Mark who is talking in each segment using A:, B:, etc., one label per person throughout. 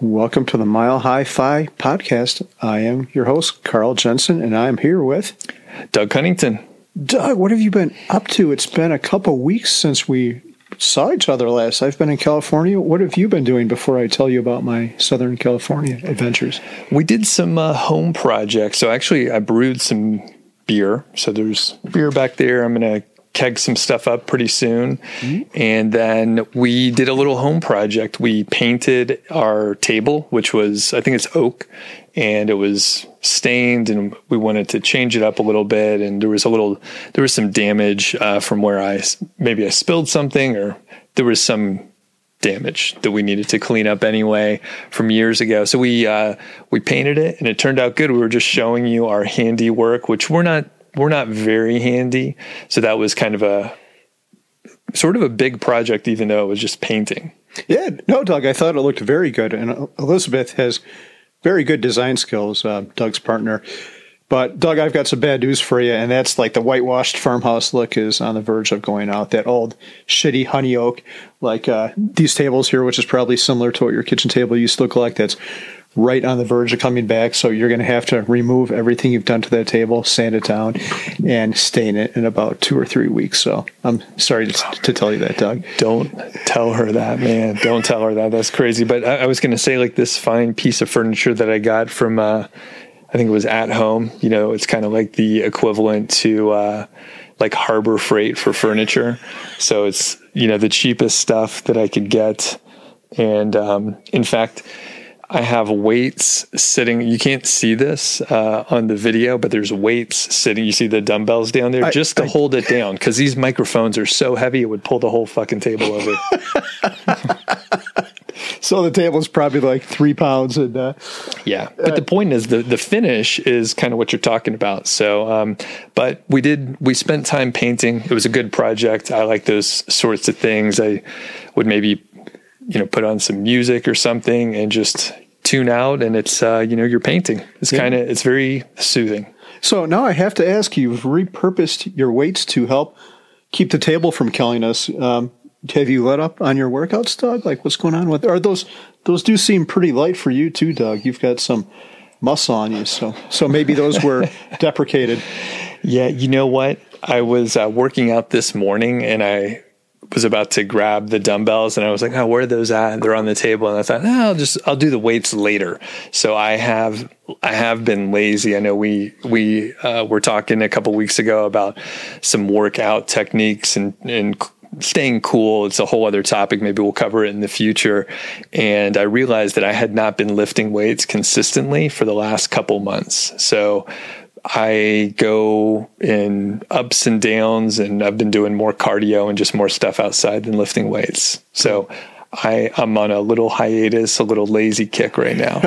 A: Welcome to the Mile High Fi podcast. I am your host, Carl Jensen, and I'm here with
B: Doug Cunnington.
A: Doug, what have you been up to? It's been a couple weeks since we saw each other last. I've been in California. What have you been doing before I tell you about my Southern California adventures?
B: We did some uh, home projects. So actually, I brewed some beer. So there's beer back there. I'm going to keg some stuff up pretty soon. Mm-hmm. And then we did a little home project. We painted our table, which was, I think it's oak, and it was stained and we wanted to change it up a little bit. And there was a little, there was some damage uh, from where I, maybe I spilled something or there was some damage that we needed to clean up anyway from years ago. So we, uh, we painted it and it turned out good. We were just showing you our handiwork, which we're not we're not very handy. So that was kind of a sort of a big project, even though it was just painting.
A: Yeah, no, Doug, I thought it looked very good. And Elizabeth has very good design skills, uh, Doug's partner. But Doug, I've got some bad news for you, and that's like the whitewashed farmhouse look is on the verge of going out. That old shitty honey oak, like uh, these tables here, which is probably similar to what your kitchen table used to look like. That's right on the verge of coming back. So you're going to have to remove everything you've done to that table, sand it down, and stain it in about two or three weeks. So I'm sorry to, to tell you that, Doug.
B: Don't tell her that, man. Don't tell her that. That's crazy. But I, I was going to say, like this fine piece of furniture that I got from, uh, I think it was at home. You know, it's kind of like the equivalent to. Uh, like harbor freight for furniture. So it's, you know, the cheapest stuff that I could get. And um, in fact, I have weights sitting. You can't see this uh, on the video, but there's weights sitting. You see the dumbbells down there I, just to I, hold it down because these microphones are so heavy it would pull the whole fucking table over.
A: so the table is probably like three pounds and uh,
B: yeah but uh, the point is the the finish is kind of what you're talking about so um, but we did we spent time painting it was a good project i like those sorts of things i would maybe you know put on some music or something and just tune out and it's uh, you know you're painting. It's yeah. kind of it's very soothing.
A: So now i have to ask you you've repurposed your weights to help keep the table from killing us. Um, have you let up on your workouts doug? Like what's going on with are those those do seem pretty light for you too doug. You've got some muscle on you so so maybe those were deprecated.
B: Yeah you know what? I was uh, working out this morning and i was about to grab the dumbbells and I was like, oh, where are those at? They're on the table. And I thought, no, I'll just, I'll do the weights later. So I have, I have been lazy. I know we, we, uh, were talking a couple weeks ago about some workout techniques and, and staying cool. It's a whole other topic. Maybe we'll cover it in the future. And I realized that I had not been lifting weights consistently for the last couple months. So I go in ups and downs, and I've been doing more cardio and just more stuff outside than lifting weights. So I, I'm on a little hiatus, a little lazy kick right now.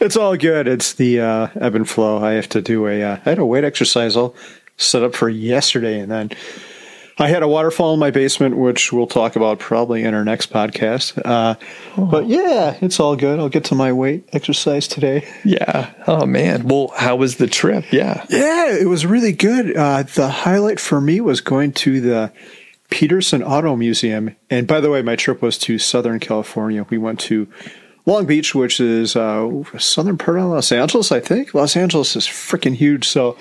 A: it's all good. It's the uh, ebb and flow. I have to do a. Uh, I had a weight exercise all set up for yesterday, and then I had a waterfall in my basement, which we'll talk about probably in our next podcast. Uh, oh. But yeah, it's all good. I'll get to my weight exercise today.
B: Yeah. Oh man. Well, how was the trip? Yeah.
A: Yeah, it was really good. Uh, the highlight for me was going to the Petersen Auto Museum. And by the way, my trip was to Southern California. We went to Long Beach, which is uh, southern part of Los Angeles, I think. Los Angeles is freaking huge, so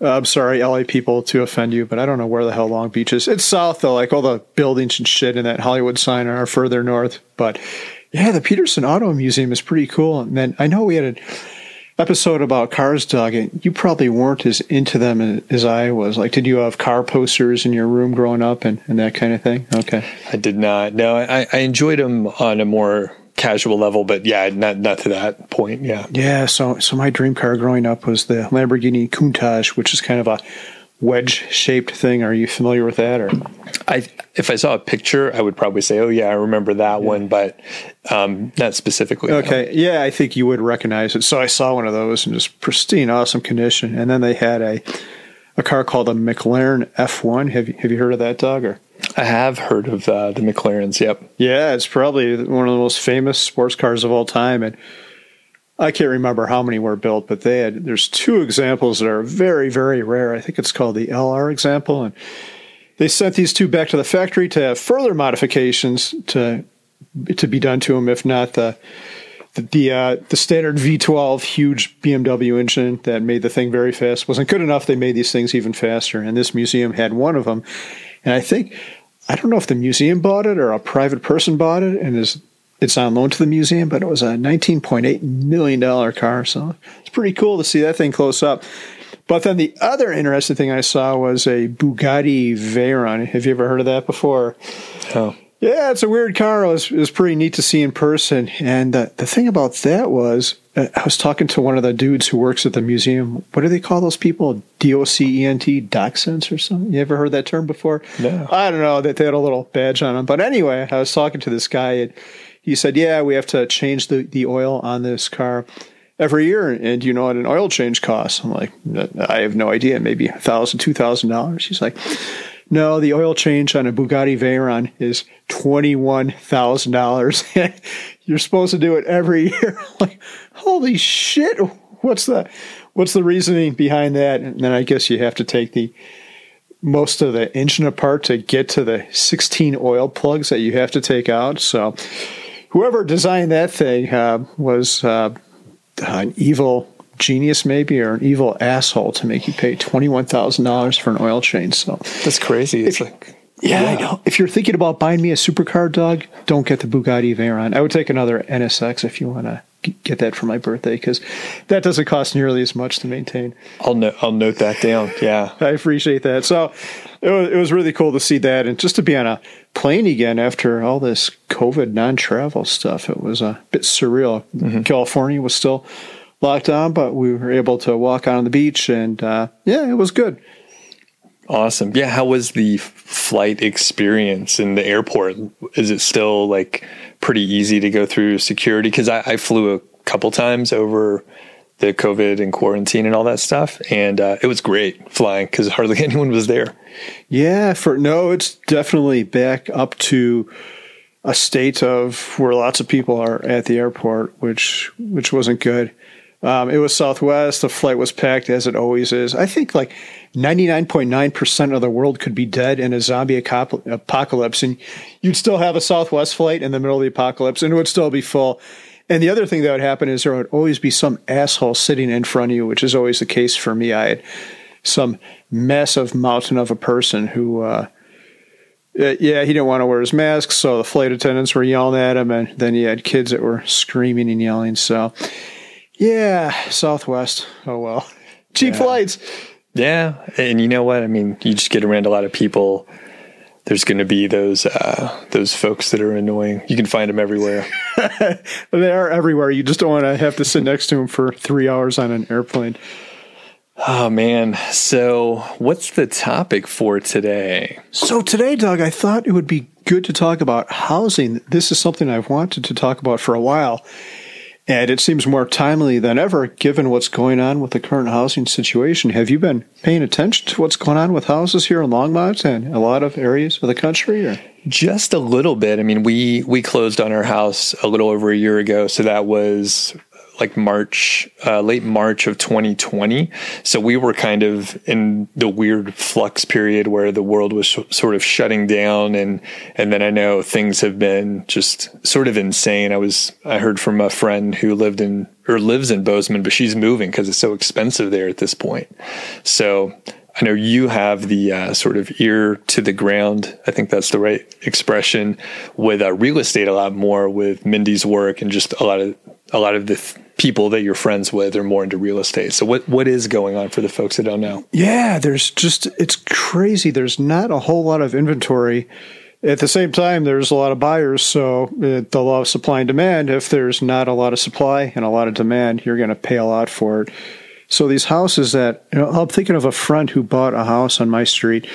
A: uh, I'm sorry, LA people, to offend you, but I don't know where the hell Long Beach is. It's south though, like all the buildings and shit in that Hollywood sign are further north. But yeah, the Petersen Auto Museum is pretty cool. And then I know we had an episode about cars, Doug, and you probably weren't as into them as I was. Like, did you have car posters in your room growing up and, and that kind of thing? Okay.
B: I did not. No, I, I enjoyed them on a more casual level, but yeah, not not to that point. Yeah,
A: yeah. So so my dream car growing up was the Lamborghini Countach, which is kind of a wedge shaped thing. Are you familiar with that? Or
B: I, if I saw a picture, I would probably say, "Oh yeah, I remember that yeah. one," but um, not specifically.
A: Okay, no. yeah, I think you would recognize it. So I saw one of those in just pristine, awesome condition, and then they had a a car called a McLaren F1. Have you have you heard of that, Doug? Or
B: I have heard of uh, the McLarens. Yep.
A: Yeah, it's probably one of the most famous sports cars of all time, and I can't remember how many were built, but they had. There's two examples that are very, very rare. I think it's called the LR example, and they sent these two back to the factory to have further modifications to to be done to them. If not the the the, uh, the standard V12 huge BMW engine that made the thing very fast wasn't good enough. They made these things even faster, and this museum had one of them. And I think I don't know if the museum bought it or a private person bought it, and is it's on loan to the museum. But it was a 19.8 million dollar car, so it's pretty cool to see that thing close up. But then the other interesting thing I saw was a Bugatti Veyron. Have you ever heard of that before?
B: Oh.
A: Yeah, it's a weird car. It was, it was pretty neat to see in person. And uh, the thing about that was, I was talking to one of the dudes who works at the museum. What do they call those people? D O C E N T, docents or something? You ever heard that term before?
B: No.
A: I don't know. That they had a little badge on them. But anyway, I was talking to this guy, and he said, Yeah, we have to change the, the oil on this car every year. And you know what an oil change costs? I'm like, I have no idea. Maybe a thousand, two thousand dollars. He's like, no, the oil change on a Bugatti Veyron is twenty-one thousand dollars. You're supposed to do it every year. like, holy shit! What's the what's the reasoning behind that? And then I guess you have to take the most of the engine apart to get to the 16 oil plugs that you have to take out. So, whoever designed that thing uh, was uh, an evil genius maybe or an evil asshole to make you pay $21,000 for an oil change. So
B: that's crazy. It's
A: if,
B: like,
A: yeah, yeah, I know. If you're thinking about buying me a supercar, Doug, don't get the Bugatti Veyron. I would take another NSX if you want to get that for my birthday because that doesn't cost nearly as much to maintain.
B: I'll no- I'll note that down. Yeah,
A: I appreciate that. So it was, it was really cool to see that and just to be on a plane again after all this COVID non-travel stuff. It was a bit surreal. Mm-hmm. California was still locked on, but we were able to walk out on the beach, and uh, yeah, it was good.
B: Awesome. Yeah. How was the flight experience in the airport? Is it still like pretty easy to go through security? Because I, I, flew a couple times over the COVID and quarantine and all that stuff, and uh, it was great flying because hardly anyone was there.
A: Yeah. For no, it's definitely back up to a state of where lots of people are at the airport, which which wasn't good. Um, it was Southwest. The flight was packed as it always is. I think like 99.9% of the world could be dead in a zombie apocalypse, and you'd still have a Southwest flight in the middle of the apocalypse, and it would still be full. And the other thing that would happen is there would always be some asshole sitting in front of you, which is always the case for me. I had some massive mountain of a person who, uh, uh yeah, he didn't want to wear his mask, so the flight attendants were yelling at him, and then he had kids that were screaming and yelling. So, yeah, Southwest. Oh well, cheap
B: yeah.
A: flights.
B: Yeah, and you know what? I mean, you just get around a lot of people. There's going to be those uh, those folks that are annoying. You can find them everywhere.
A: they are everywhere. You just don't want to have to sit next to them for three hours on an airplane.
B: Oh man! So, what's the topic for today?
A: So today, Doug, I thought it would be good to talk about housing. This is something I've wanted to talk about for a while and it seems more timely than ever given what's going on with the current housing situation. Have you been paying attention to what's going on with houses here in Longmont and a lot of areas of the country? Or?
B: Just a little bit. I mean, we we closed on our house a little over a year ago, so that was like March, uh, late March of 2020. So we were kind of in the weird flux period where the world was sh- sort of shutting down, and and then I know things have been just sort of insane. I was I heard from a friend who lived in or lives in Bozeman, but she's moving because it's so expensive there at this point. So I know you have the uh, sort of ear to the ground. I think that's the right expression with uh, real estate a lot more with Mindy's work and just a lot of a lot of the th- people that you're friends with are more into real estate. So what what is going on for the folks that don't know?
A: Yeah, there's just it's crazy. There's not a whole lot of inventory. At the same time, there's a lot of buyers, so the law of supply and demand. If there's not a lot of supply and a lot of demand, you're going to pay a lot for it. So these houses that you know, I'm thinking of a friend who bought a house on my street,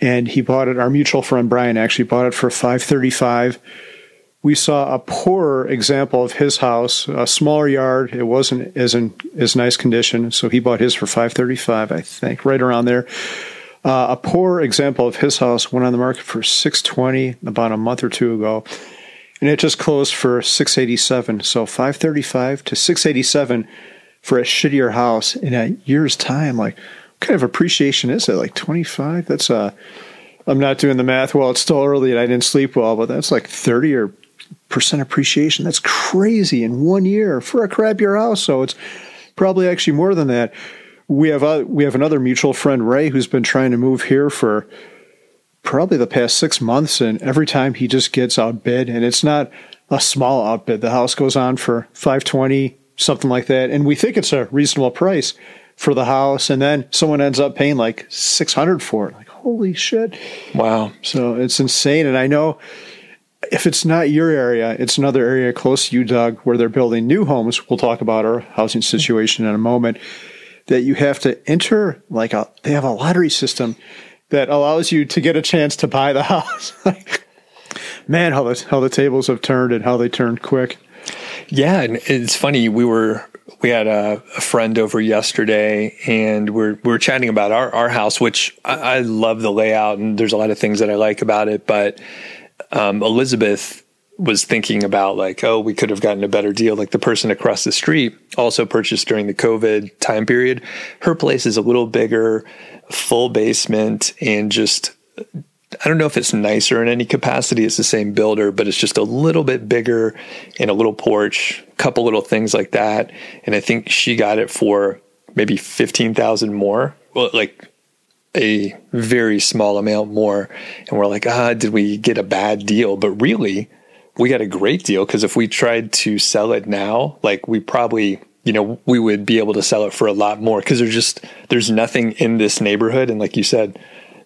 A: and he bought it. Our mutual friend Brian actually bought it for five thirty five we saw a poorer example of his house, a smaller yard. It wasn't as in as nice condition, so he bought his for five thirty five, I think, right around there. Uh, a poor example of his house went on the market for six twenty about a month or two ago, and it just closed for six eighty seven. So five thirty five to six eighty seven for a shittier house in a year's time. Like, what kind of appreciation is it? Like twenty five? That's a uh, I'm not doing the math well. It's still early and I didn't sleep well, but that's like 30 or percent appreciation. That's crazy in one year for a crappier house. So it's probably actually more than that. We have a, we have another mutual friend Ray who's been trying to move here for probably the past six months, and every time he just gets outbid, and it's not a small outbid. The house goes on for five twenty, something like that, and we think it's a reasonable price for the house, and then someone ends up paying like six hundred for it. Like holy shit!
B: Wow.
A: So it's insane, and I know if it's not your area, it's another area close to you, Doug, where they're building new homes. We'll talk about our housing situation in a moment. That you have to enter like a they have a lottery system that allows you to get a chance to buy the house. Man, how the how the tables have turned and how they turned quick.
B: Yeah, and it's funny. We were we had a, a friend over yesterday, and we're we're chatting about our our house, which I, I love the layout, and there's a lot of things that I like about it, but um, Elizabeth was thinking about like, oh, we could have gotten a better deal. Like the person across the street also purchased during the COVID time period. Her place is a little bigger, full basement, and just I don't know if it's nicer in any capacity. It's the same builder, but it's just a little bit bigger and a little porch, couple little things like that. And I think she got it for maybe fifteen thousand more. Well, like a very small amount more. And we're like, ah, did we get a bad deal? But really, we got a great deal because if we tried to sell it now, like we probably, you know, we would be able to sell it for a lot more because there's just, there's nothing in this neighborhood. And like you said,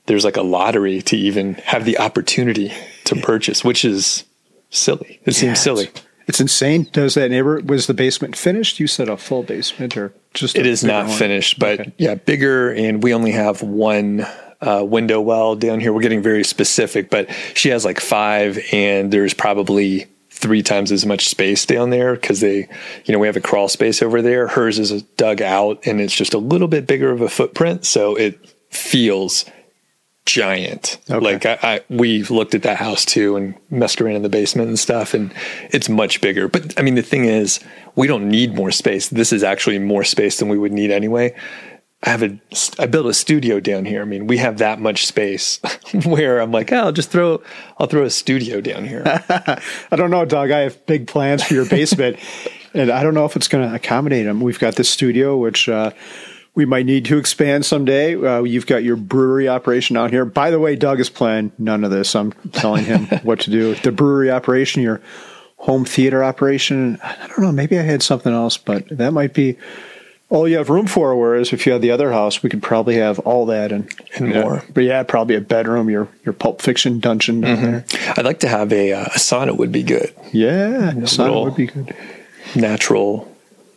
B: there's like a lottery to even have the opportunity to purchase, which is silly. It seems yeah, silly.
A: It's insane. Does that neighbor was the basement finished? You said a full basement or just
B: It is not one? finished, but okay. yeah, bigger and we only have one uh, window well down here. We're getting very specific, but she has like five and there's probably three times as much space down there because they, you know, we have a crawl space over there. Hers is dug out and it's just a little bit bigger of a footprint. So it feels giant. Okay. Like I, I, we looked at that house too and messed around in the basement and stuff, and it's much bigger. But I mean, the thing is, we don't need more space. This is actually more space than we would need anyway. I have a, I built a studio down here. I mean, we have that much space where I'm like, oh, I'll just throw, I'll throw a studio down here.
A: I don't know, Doug. I have big plans for your basement, and I don't know if it's going to accommodate them. We've got this studio, which. Uh, we might need to expand someday. Uh, you've got your brewery operation out here. By the way, Doug is planning none of this. I'm telling him what to do. The brewery operation, your home theater operation. I don't know. Maybe I had something else, but that might be all you have room for. Whereas if you had the other house, we could probably have all that and,
B: and more.
A: But yeah, probably a bedroom, your your Pulp Fiction dungeon down mm-hmm. there.
B: I'd like to have a, uh, a sauna. Would be good.
A: Yeah, a sauna would be good.
B: Natural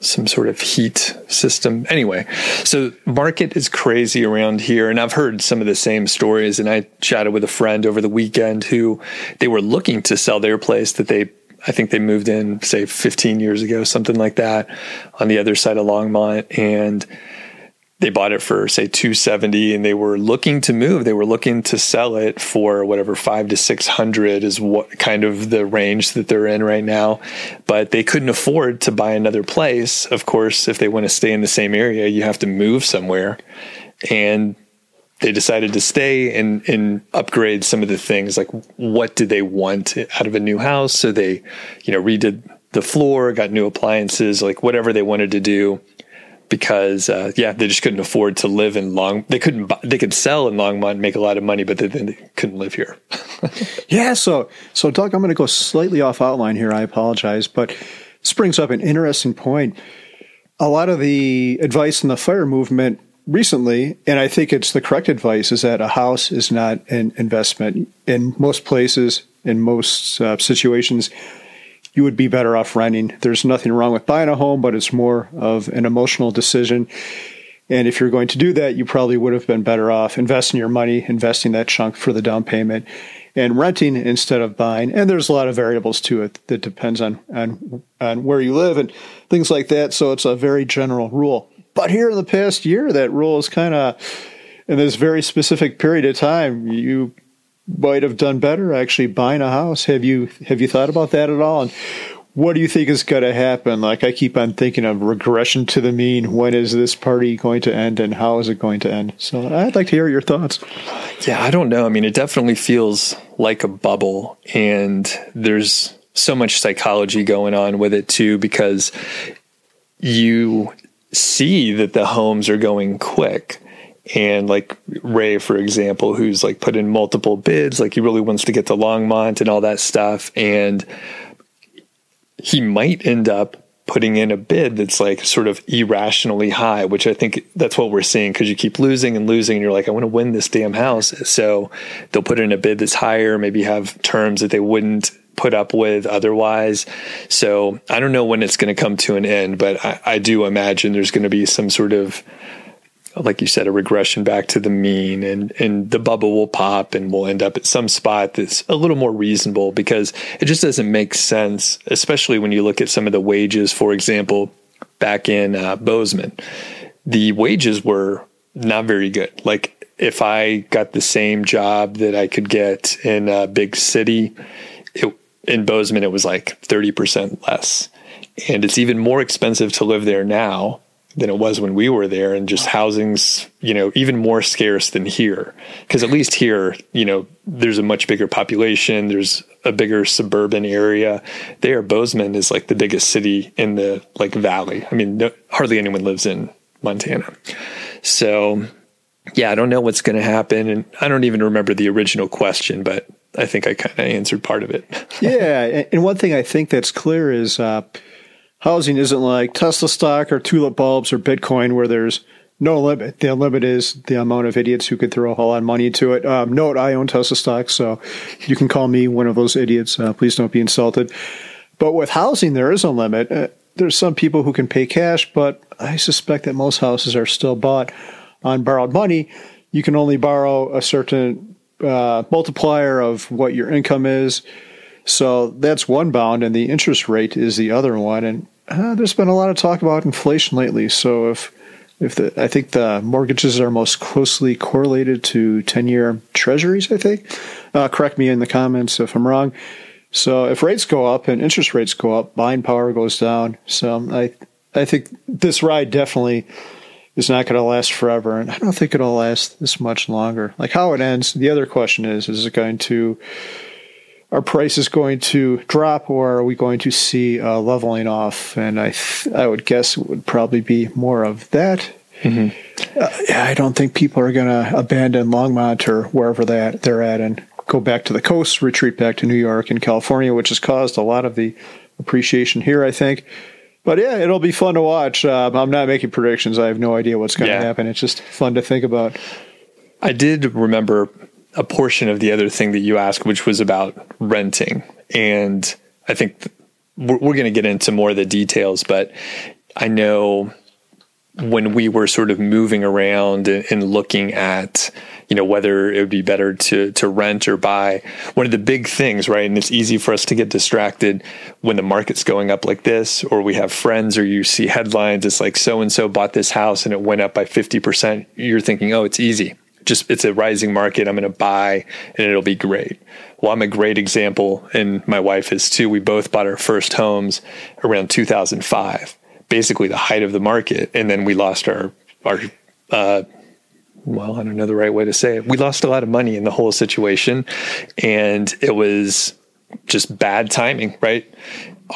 B: some sort of heat system. Anyway, so market is crazy around here, and I've heard some of the same stories. And I chatted with a friend over the weekend who they were looking to sell their place that they. I think they moved in, say, 15 years ago, something like that, on the other side of Longmont. And they bought it for say 270 and they were looking to move. They were looking to sell it for whatever 5 to 600 is what kind of the range that they're in right now. But they couldn't afford to buy another place. Of course if they want to stay in the same area you have to move somewhere. And they decided to stay and, and upgrade some of the things like what did they want out of a new house? So they you know redid the floor got new appliances like whatever they wanted to do because uh, yeah, they just couldn't afford to live in Long. They couldn't. Buy, They could sell in Longmont, and make a lot of money, but they, they couldn't live here.
A: yeah. So so Doug, I'm going to go slightly off outline here. I apologize, but this brings up an interesting point. A lot of the advice in the fire movement recently, and I think it's the correct advice, is that a house is not an investment. In most places, in most uh, situations, you would be better off renting. There's nothing wrong with buying a home, but it's more of an emotional decision. And if you're going to do that, you probably would have been better off investing your money, investing that chunk for the down payment, and renting instead of buying. And there's a lot of variables to it that depends on on on where you live and things like that. So it's a very general rule. But here in the past year, that rule is kind of in this very specific period of time, you might have done better actually buying a house. Have you have you thought about that at all? And what do you think is going to happen? Like I keep on thinking of regression to the mean. When is this party going to end, and how is it going to end? So I'd like to hear your thoughts.
B: Yeah, I don't know. I mean, it definitely feels like a bubble, and there's so much psychology going on with it too, because you see that the homes are going quick. And like Ray, for example, who's like put in multiple bids, like he really wants to get to Longmont and all that stuff. And he might end up putting in a bid that's like sort of irrationally high, which I think that's what we're seeing because you keep losing and losing, and you're like, I want to win this damn house. So they'll put in a bid that's higher, maybe have terms that they wouldn't put up with otherwise. So I don't know when it's going to come to an end, but I, I do imagine there's going to be some sort of like you said, a regression back to the mean and, and the bubble will pop and we'll end up at some spot that's a little more reasonable because it just doesn't make sense, especially when you look at some of the wages, for example, back in uh, Bozeman. The wages were not very good. Like if I got the same job that I could get in a big city, it, in Bozeman, it was like 30% less. And it's even more expensive to live there now than it was when we were there and just housing's you know even more scarce than here. Because at least here you know there's a much bigger population there's a bigger suburban area. There bozeman is like the biggest city in the like valley. I mean no, hardly anyone lives in montana. So yeah i don't know what's going to happen and i don't even remember the original question but i think i kind of answered part of it.
A: Yeah and one thing i think that's clear is uh housing isn't like Tesla stock or tulip bulbs or Bitcoin where there's no limit. The limit is the amount of idiots who could throw a whole lot of money into it. Um, note, I own Tesla stock, so you can call me one of those idiots. Uh, please don't be insulted. But with housing, there is a limit. Uh, there's some people who can pay cash, but I suspect that most houses are still bought on borrowed money. You can only borrow a certain uh, multiplier of what your income is. So that's one bound, and the interest rate is the other one. And uh, there's been a lot of talk about inflation lately. So if if the I think the mortgages are most closely correlated to ten year treasuries, I think. Uh, correct me in the comments if I'm wrong. So if rates go up and interest rates go up, buying power goes down. So I I think this ride definitely is not going to last forever, and I don't think it'll last this much longer. Like how it ends. The other question is: Is it going to are prices going to drop or are we going to see uh, leveling off? And I, th- I would guess it would probably be more of that. Mm-hmm. Uh, I don't think people are going to abandon Longmont or wherever that they're at and go back to the coast, retreat back to New York and California, which has caused a lot of the appreciation here, I think. But yeah, it'll be fun to watch. Uh, I'm not making predictions. I have no idea what's going to yeah. happen. It's just fun to think about.
B: I did remember a portion of the other thing that you asked, which was about renting. And I think we're, we're going to get into more of the details, but I know when we were sort of moving around and, and, looking at you know whether it would be better to to rent or buy one of the big things right and it's easy for us to get distracted when the market's going up like this or we have friends or you see headlines it's like so and so bought this house and it went up by 50% you're thinking oh it's easy just it's a rising market. I'm going to buy and it'll be great. Well, I'm a great example, and my wife is too. We both bought our first homes around 2005, basically the height of the market, and then we lost our our. Uh, well, I don't know the right way to say it. We lost a lot of money in the whole situation, and it was just bad timing, right?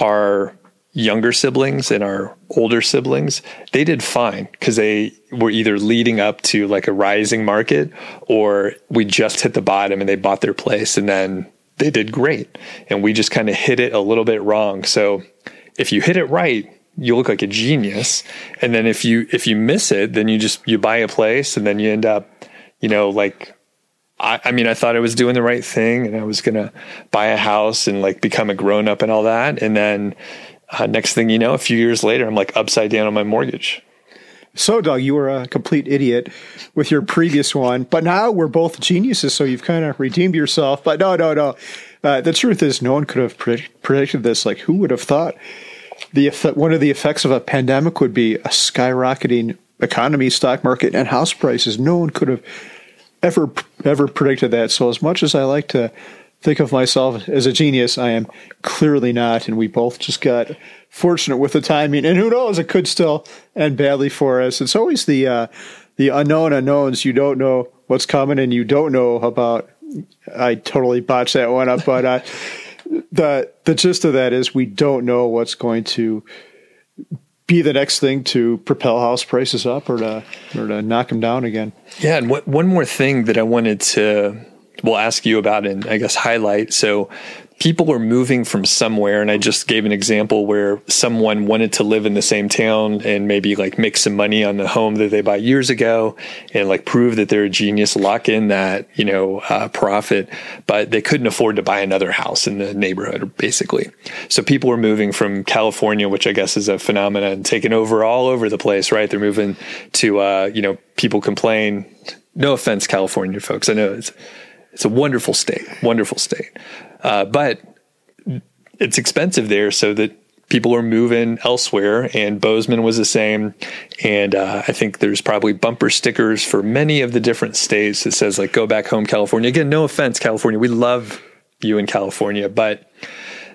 B: Our younger siblings and our older siblings, they did fine because they were either leading up to like a rising market or we just hit the bottom and they bought their place and then they did great. And we just kind of hit it a little bit wrong. So if you hit it right, you look like a genius. And then if you if you miss it, then you just you buy a place and then you end up, you know, like I, I mean, I thought I was doing the right thing and I was gonna buy a house and like become a grown up and all that. And then uh, next thing you know, a few years later, I'm like upside down on my mortgage.
A: So, Doug, you were a complete idiot with your previous one, but now we're both geniuses, so you've kind of redeemed yourself. But no, no, no. Uh, the truth is, no one could have predicted this. Like, who would have thought the effect, one of the effects of a pandemic would be a skyrocketing economy, stock market, and house prices? No one could have ever ever predicted that. So, as much as I like to think of myself as a genius. I am clearly not, and we both just got fortunate with the timing. And who knows, it could still end badly for us. It's always the uh, the unknown unknowns. You don't know what's coming, and you don't know about. I totally botched that one up, but uh, the the gist of that is we don't know what's going to be the next thing to propel house prices up or to or to knock them down again.
B: Yeah, and what, one more thing that I wanted to well ask you about and I guess highlight. So people are moving from somewhere and i just gave an example where someone wanted to live in the same town and maybe like make some money on the home that they bought years ago and like prove that they're a genius lock in that you know uh, profit but they couldn't afford to buy another house in the neighborhood basically. So people are moving from california which i guess is a phenomenon taken over all over the place right? They're moving to uh, you know people complain. No offense california folks. I know it's it's a wonderful state, wonderful state. Uh, but it's expensive there, so that people are moving elsewhere. And Bozeman was the same. And uh, I think there's probably bumper stickers for many of the different states that says like "Go back home, California." Again, no offense, California. We love you in California, but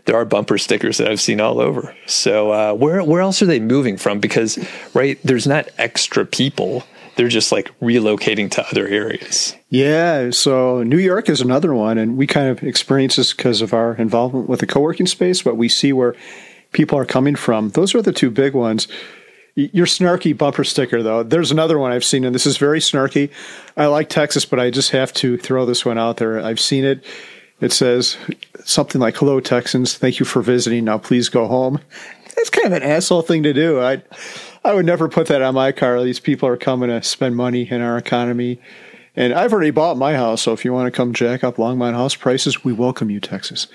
B: there are bumper stickers that I've seen all over. So uh, where where else are they moving from? Because right, there's not extra people they're just like relocating to other areas.
A: Yeah, so New York is another one, and we kind of experience this because of our involvement with the co-working space. But we see where people are coming from. Those are the two big ones. Your snarky bumper sticker, though. There's another one I've seen, and this is very snarky. I like Texas, but I just have to throw this one out there. I've seen it. It says something like, "Hello, Texans. Thank you for visiting. Now, please go home." That's kind of an asshole thing to do. I I would never put that on my car. These people are coming to spend money in our economy. And I've already bought my house, so if you want to come jack up Longmont house prices, we welcome you, Texas.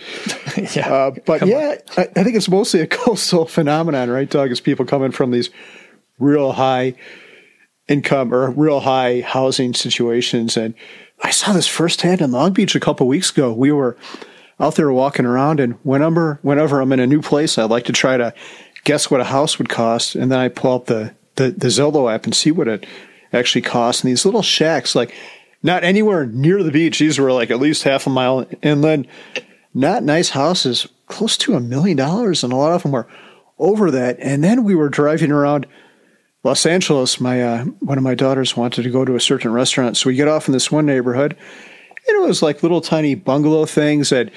A: yeah, uh, but yeah, I, I, think it's mostly a coastal phenomenon, right, Doug? Is people coming from these real high income or real high housing situations. And I saw this firsthand in Long Beach a couple weeks ago. We were out there walking around, and whenever whenever I'm in a new place, I like to try to guess what a house would cost, and then I pull up the, the, the Zillow app and see what it actually costs. And these little shacks, like not anywhere near the beach, these were like at least half a mile inland, not nice houses, close to a million dollars, and a lot of them were over that. And then we were driving around Los Angeles. My uh, one of my daughters wanted to go to a certain restaurant, so we get off in this one neighborhood, and it was like little tiny bungalow things that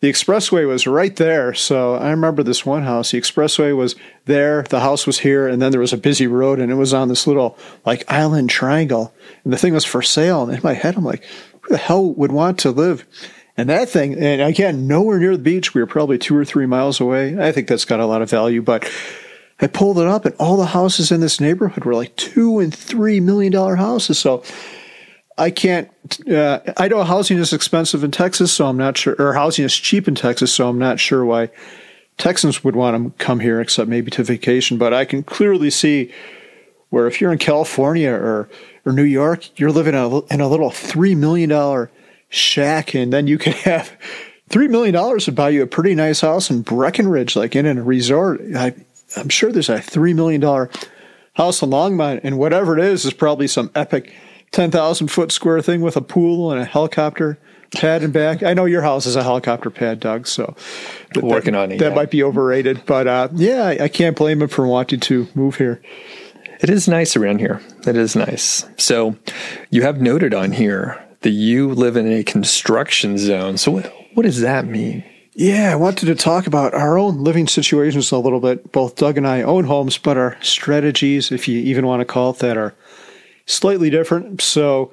A: the expressway was right there. So I remember this one house. The expressway was there, the house was here, and then there was a busy road, and it was on this little like island triangle, and the thing was for sale. And in my head, I'm like, who the hell would want to live? And that thing, and again, nowhere near the beach. We were probably two or three miles away. I think that's got a lot of value, but I pulled it up, and all the houses in this neighborhood were like two and three million dollar houses. So I can't. Uh, I know housing is expensive in Texas, so I'm not sure. Or housing is cheap in Texas, so I'm not sure why Texans would want to come here, except maybe to vacation. But I can clearly see where if you're in California or or New York, you're living in a, in a little three million dollar shack, and then you can have three million dollars would buy you a pretty nice house in Breckenridge, like in a resort. I, I'm sure there's a three million dollar house in Longmont, and whatever it is is probably some epic 10,000 foot square thing with a pool and a helicopter pad and back. I know your house is a helicopter pad, Doug, so
B: that, working on it.
A: That yeah. might be overrated, but uh, yeah, I, I can't blame him for wanting to move here.
B: It is nice around here. It is nice. So you have noted on here that you live in a construction zone. So what, what does that mean?
A: Yeah, I wanted to talk about our own living situations a little bit. Both Doug and I own homes, but our strategies, if you even want to call it that, are slightly different. So,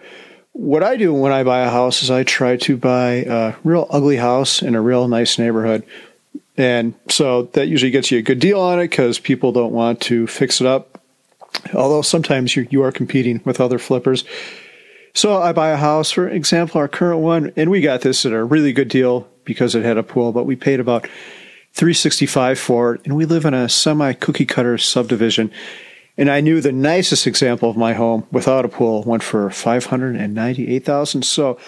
A: what I do when I buy a house is I try to buy a real ugly house in a real nice neighborhood. And so that usually gets you a good deal on it because people don't want to fix it up. Although sometimes you, you are competing with other flippers. So I buy a house, for example, our current one, and we got this at a really good deal because it had a pool, but we paid about 365 for it, and we live in a semi cookie cutter subdivision. And I knew the nicest example of my home without a pool went for 598,000. So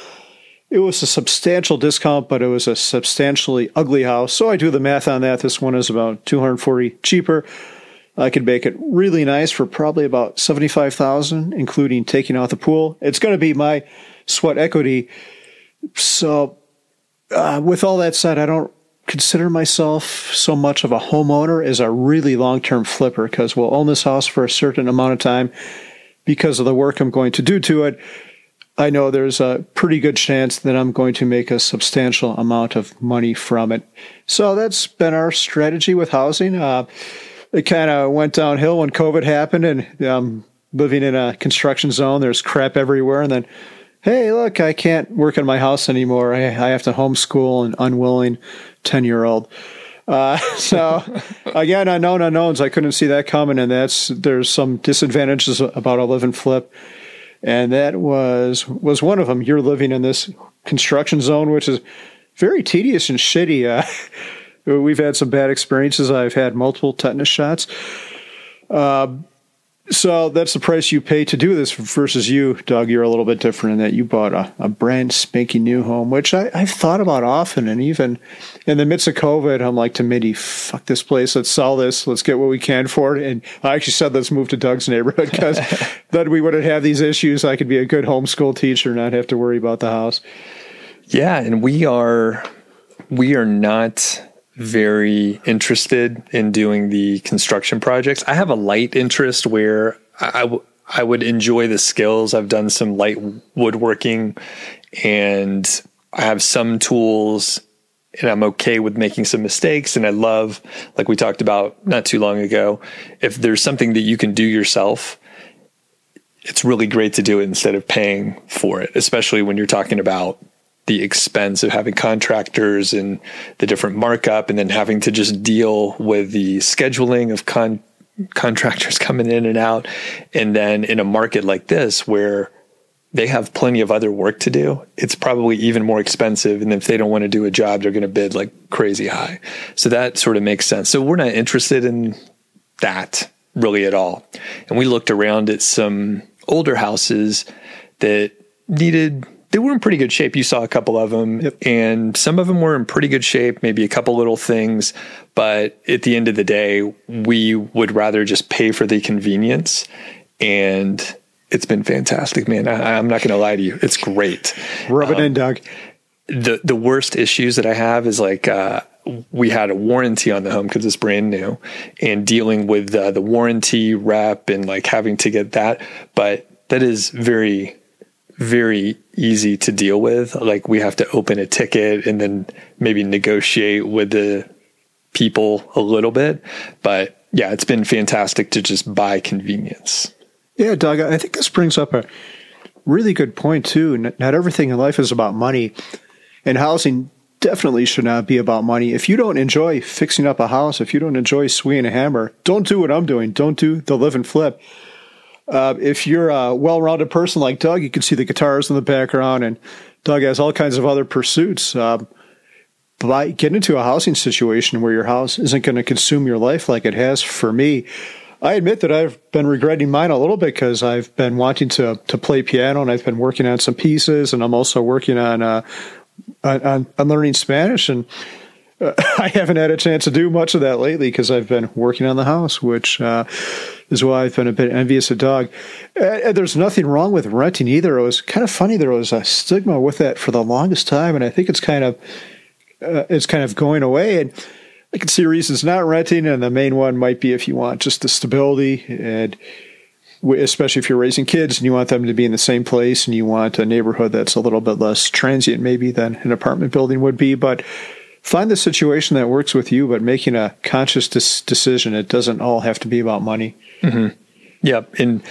A: it was a substantial discount, but it was a substantially ugly house. So I do the math on that. This one is about 240 cheaper. I could make it really nice for probably about 75,000 including taking out the pool. It's going to be my sweat equity. So uh, with all that said, I don't consider myself so much of a homeowner as a really long term flipper because we'll own this house for a certain amount of time because of the work I'm going to do to it. I know there's a pretty good chance that I'm going to make a substantial amount of money from it. So that's been our strategy with housing. Uh, it kind of went downhill when COVID happened and um, living in a construction zone. There's crap everywhere. And then, hey, look, I can't work in my house anymore. I, I have to homeschool an unwilling 10 year old. Uh, so again, unknown unknowns. I couldn't see that coming, and that's there's some disadvantages about a live and flip and that was was one of them. You're living in this construction zone, which is very tedious and shitty. Uh, we've had some bad experiences. I've had multiple tetanus shots. Uh, so that's the price you pay to do this versus you, Doug. You're a little bit different in that you bought a, a brand spanking new home, which I, have thought about often. And even in the midst of COVID, I'm like to Mindy, fuck this place. Let's sell this. Let's get what we can for it. And I actually said, let's move to Doug's neighborhood because then we wouldn't have these issues. I could be a good homeschool teacher, not have to worry about the house.
B: Yeah. And we are, we are not very interested in doing the construction projects. I have a light interest where I, would enjoy the skills. I've done some light woodworking and I have some tools and I'm okay with making some mistakes. And I love, like we talked about not too long ago, if there's something that you can do yourself, it's really great to do it instead of paying for it, especially when you're talking about the expense of having contractors and the different markup and then having to just deal with the scheduling of con- contractors coming in and out. And then in a market like this where they have plenty of other work to do, it's probably even more expensive. And if they don't want to do a job, they're going to bid like crazy high. So that sort of makes sense. So we're not interested in that really at all. And we looked around at some older houses that needed they were in pretty good shape. You saw a couple of them, yep. and some of them were in pretty good shape, maybe a couple little things. But at the end of the day, we would rather just pay for the convenience. And it's been fantastic, man. I, am not going to lie to you. It's great.
A: Rub it um, in, Doug.
B: The, the worst issues that I have is like, uh, we had a warranty on the home because it's brand new and dealing with uh, the warranty rep and like having to get that. But that is very very easy to deal with. Like we have to open a ticket and then maybe negotiate with the people a little bit. But yeah, it's been fantastic to just buy convenience.
A: Yeah, Doug, I think this brings up a really good point too. Not everything in life is about money, and housing definitely should not be about money. If you don't enjoy fixing up a house, if you don't enjoy swinging a hammer, don't do what I'm doing. Don't do the live and flip. Uh, if you're a well-rounded person like Doug, you can see the guitars in the background, and Doug has all kinds of other pursuits. Um, by get into a housing situation where your house isn't going to consume your life like it has for me. I admit that I've been regretting mine a little bit because I've been wanting to to play piano and I've been working on some pieces and I'm also working on uh, on, on learning Spanish and uh, I haven't had a chance to do much of that lately because I've been working on the house, which uh, is why I've been a bit envious of Doug. Uh, there's nothing wrong with renting either. It was kind of funny. There was a stigma with that for the longest time, and I think it's kind of uh, it's kind of going away. And I can see reasons not renting, and the main one might be if you want just the stability and especially if you're raising kids and you want them to be in the same place and you want a neighborhood that's a little bit less transient maybe than an apartment building would be but find the situation that works with you but making a conscious decision it doesn't all have to be about money
B: Mm-hmm. Yeah, and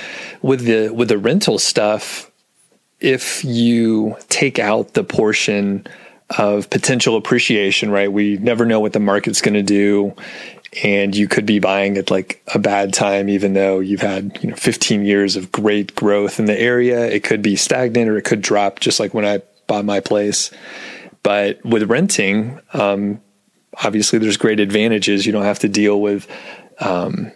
B: with the with the rental stuff, if you take out the portion of potential appreciation, right? We never know what the market's going to do, and you could be buying at like a bad time, even though you've had you know 15 years of great growth in the area. It could be stagnant or it could drop, just like when I bought my place. But with renting, um, obviously, there's great advantages. You don't have to deal with um,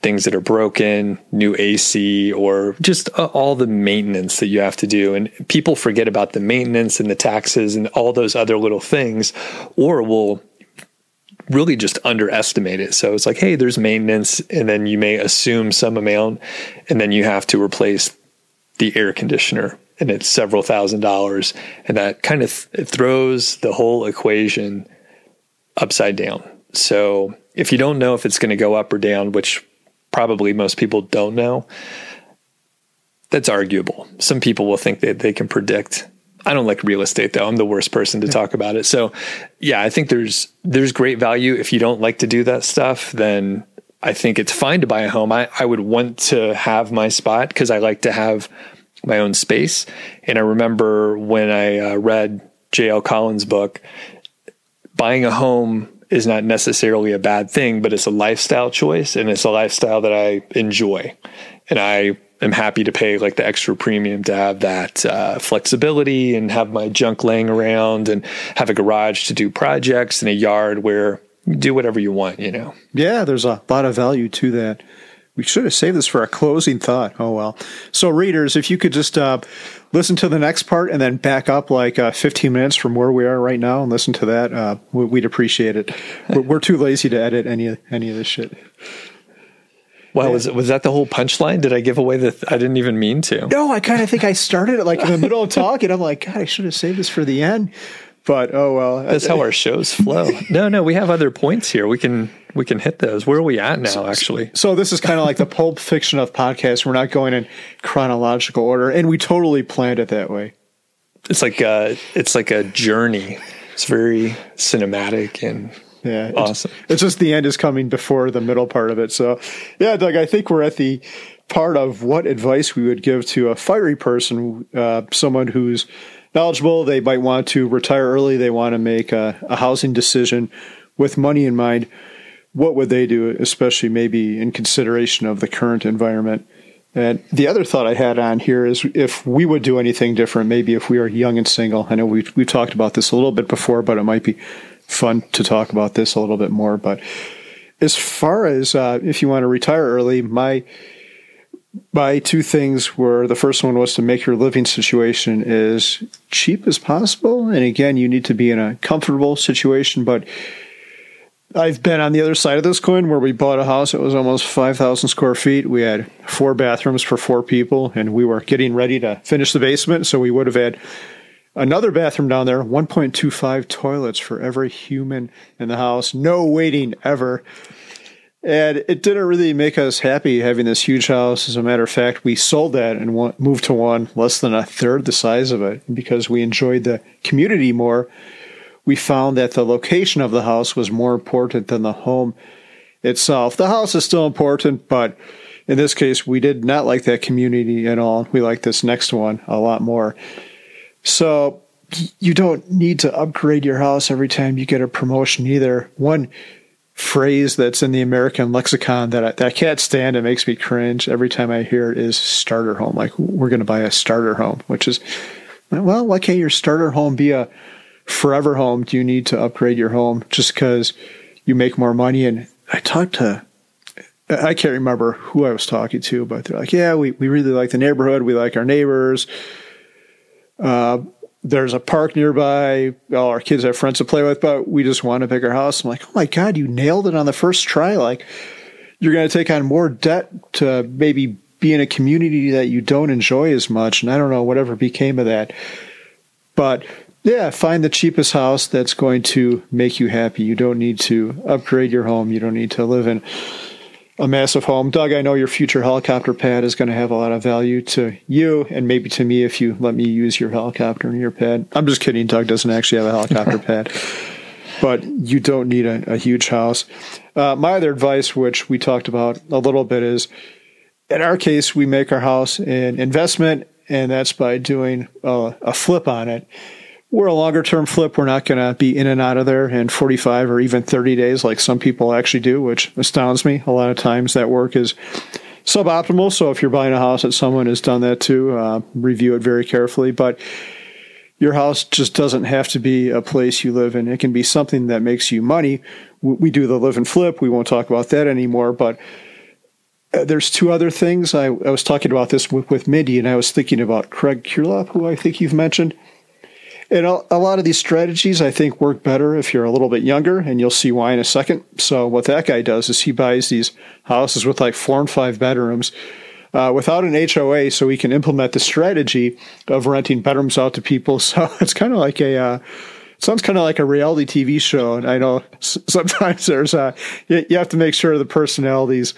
B: things that are broken, new AC, or just uh, all the maintenance that you have to do. And people forget about the maintenance and the taxes and all those other little things, or will really just underestimate it. So it's like, hey, there's maintenance, and then you may assume some amount, and then you have to replace the air conditioner. And it's several thousand dollars, and that kind of th- throws the whole equation upside down. So if you don't know if it's going to go up or down, which probably most people don't know. that's arguable. Some people will think that they can predict. I don't like real estate though. I'm the worst person to talk about it. So, yeah, I think there's there's great value if you don't like to do that stuff, then I think it's fine to buy a home. I, I would want to have my spot because I like to have my own space. And I remember when I uh, read J.L. Collins' book, buying a home is not necessarily a bad thing, but it's a lifestyle choice and it's a lifestyle that I enjoy. And I am happy to pay like the extra premium to have that uh, flexibility and have my junk laying around and have a garage to do projects and a yard where you do whatever you want, you know?
A: Yeah, there's a lot of value to that. We should have saved this for a closing thought. Oh, well. So, readers, if you could just uh, listen to the next part and then back up like uh, 15 minutes from where we are right now and listen to that, uh, we'd appreciate it. We're too lazy to edit any, any of this shit.
B: Well, yeah. was was that the whole punchline? Did I give away the? Th- I didn't even mean to.
A: No, I kind of think I started it like in the middle of talking. I'm like, God, I should have saved this for the end. But oh well,
B: that's how our shows flow. no, no, we have other points here. We can we can hit those. Where are we at now? Actually,
A: so this is kind of like the pulp fiction of podcasts. We're not going in chronological order, and we totally planned it that way.
B: It's like a, it's like a journey. It's very cinematic and
A: yeah,
B: awesome.
A: It's, it's, just the end is coming before the middle part of it. So, yeah, Doug, I think we're at the part of what advice we would give to a fiery person, uh, someone who's knowledgeable. They might want to retire early. They want to make a, a housing decision with money in mind. What would they do, especially maybe in consideration of the current environment? And the other thought I had on here is if we would do anything different, maybe if we are young and single. I know we've, we've talked about this a little bit before, but it might be fun to talk about this a little bit more. But as far as uh, if you want to retire early, my my two things were the first one was to make your living situation as cheap as possible, and again, you need to be in a comfortable situation, but. I've been on the other side of this coin where we bought a house. It was almost 5,000 square feet. We had four bathrooms for four people, and we were getting ready to finish the basement. So we would have had Another bathroom down there, 1.25 toilets for every human in the house. No waiting ever. And it didn't really make us happy having this huge house. As a matter of fact, we sold that and moved to one less than a third the size of it. because we enjoyed the community more, we found that the location of the house was more important than the home itself. The house is still important, but in this case, we did not like that community at all. We like this next one a lot more. So you don't need to upgrade your house every time you get a promotion either. One phrase that's in the American lexicon that I, that I can't stand It makes me cringe every time I hear it is starter home. Like we're going to buy a starter home, which is well, why can't your starter home be a forever home? Do you need to upgrade your home just because you make more money? And I talked to I can't remember who I was talking to, but they're like, yeah, we, we really like the neighborhood. We like our neighbors. Uh, there's a park nearby. All our kids have friends to play with, but we just want a bigger house. I'm like, oh my God, you nailed it on the first try. Like, you're going to take on more debt to maybe be in a community that you don't enjoy as much. And I don't know, whatever became of that. But yeah, find the cheapest house that's going to make you happy. You don't need to upgrade your home. You don't need to live in a massive home. Doug, I know your future helicopter pad is going to have a lot of value to you and maybe to me if you let me use your helicopter and your pad. I'm just kidding. Doug doesn't actually have a helicopter pad, but you don't need a, a huge house. Uh, my other advice, which we talked about a little bit, is in our case, we make our house an investment, and that's by doing a, a flip on it we're a longer term flip. We're not going to be in and out of there in 45 or even 30 days like some people actually do, which astounds me. A lot of times that work is suboptimal. So if you're buying a house that someone has done that to, uh, review it very carefully. But your house just doesn't have to be a place you live in. It can be something that makes you money. We do the live and flip. We won't talk about that anymore, but uh, there's two other things. I, I was talking about this with, with Mindy, and I was thinking about Craig Curelop, who I think you've mentioned. And a, lot of these strategies, I think, work better if you're a little bit younger, and you'll see why in a second. So, what that guy does is he buys these houses with like four and five bedrooms uh, without an HOA, so he can implement the strategy of renting bedrooms out to people. So, it's kind of like a. Uh, sounds kind of like a reality TV show, and I know sometimes there's a you, have to make sure the personalities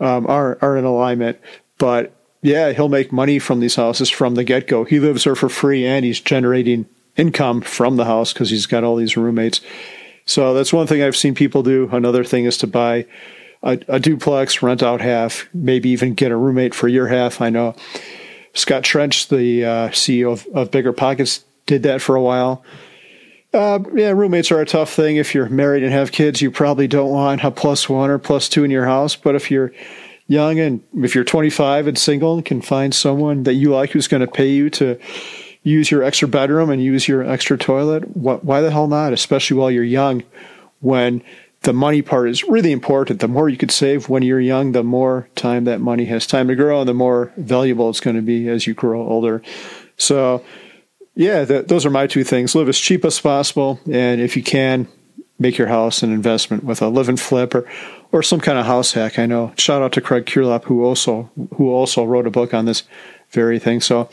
A: um, are are in alignment. But yeah, he'll make money from these houses from the get go. He lives there for free and he's generating income from the house because he's got all these roommates. So that's one thing I've seen people do. Another thing is to buy a, a duplex, rent out half, maybe even get a roommate for your half. I know Scott Trench, the uh, CEO of, of Bigger Pockets, did that for a while. Uh, yeah, roommates are a tough thing. If you're married and have kids, you probably don't want a plus one or plus two in your house. But if you're young and if you're 25 and single and can find someone that you like who's going to pay you to use your extra bedroom and use your extra toilet, what, why the hell not? Especially while you're young, when the money part is really important. The more you could save when you're young, the more time that money has time to grow, and the more valuable it's going to be as you grow older. So yeah, those are my two things. Live as cheap as possible, and if you can, make your house an investment with a live and flip or, or some kind of house hack. I know. Shout out to Craig Curelop who also who also wrote a book on this very thing. So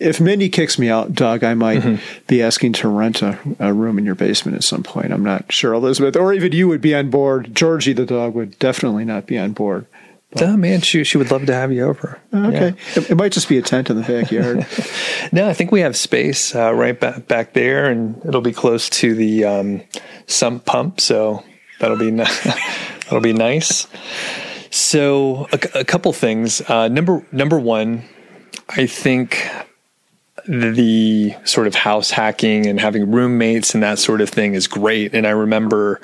A: if Mindy kicks me out, Doug, I might mm-hmm. be asking to rent a, a, room in your basement at some point. I'm not sure, Elizabeth, or even you would be on board. Georgie the dog would definitely not be on board.
B: But, oh man, she she would love to have you over.
A: Okay, yeah. it, it, might just be a tent in the backyard.
B: no, I think we have space uh, right back back there, and it'll be close to the um, sump pump, so that'll be that'll be nice. So a, a couple things. Uh, number number one, I think the sort of house hacking and having roommates and that sort of thing is great. And I remember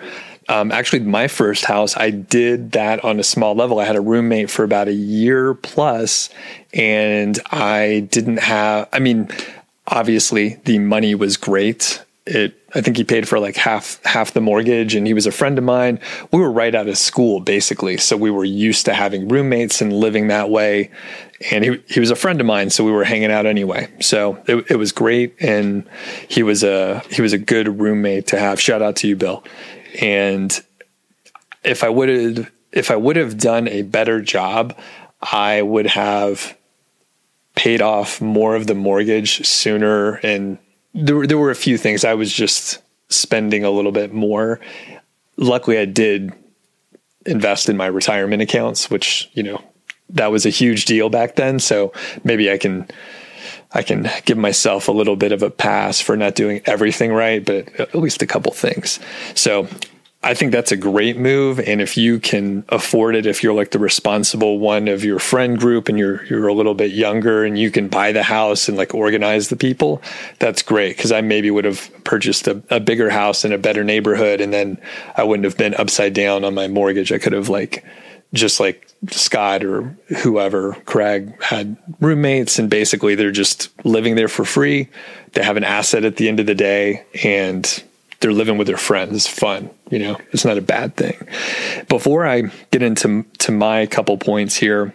B: um, actually, my first house, I did that on a small level. I had a roommate for about a year plus, and I didn't have, I mean, obviously the money was great. It, I think he paid for like half half the mortgage, and he was a friend of mine. We were right out of school, basically, so we were used to having roommates and living that way. And he he was a friend of mine, so we were hanging out anyway. So it, it was great, and he was a he was a good roommate to have. Shout out to you, Bill. And if I would have if I would have done a better job, I would have paid off more of the mortgage sooner. And there, there were a few things I was just spending a little bit more. Luckily, I did invest in my retirement accounts, which, you know, that was a huge deal back then. So maybe I can I can give myself a little bit of a pass for not doing everything right, but at least a couple things. So I think that's a great move. And if you can afford it, if you're like the responsible one of your friend group and you're you're a little bit younger and you can buy the house and like organize the people, that's great. Cause I maybe would have purchased a, a bigger house in a better neighborhood and then I wouldn't have been upside down on my mortgage. I could have like just like Scott or whoever, Craig had roommates and basically they're just living there for free. They have an asset at the end of the day and they're living with their friends. It's fun, you know. It's not a bad thing. Before I get into to my couple points here,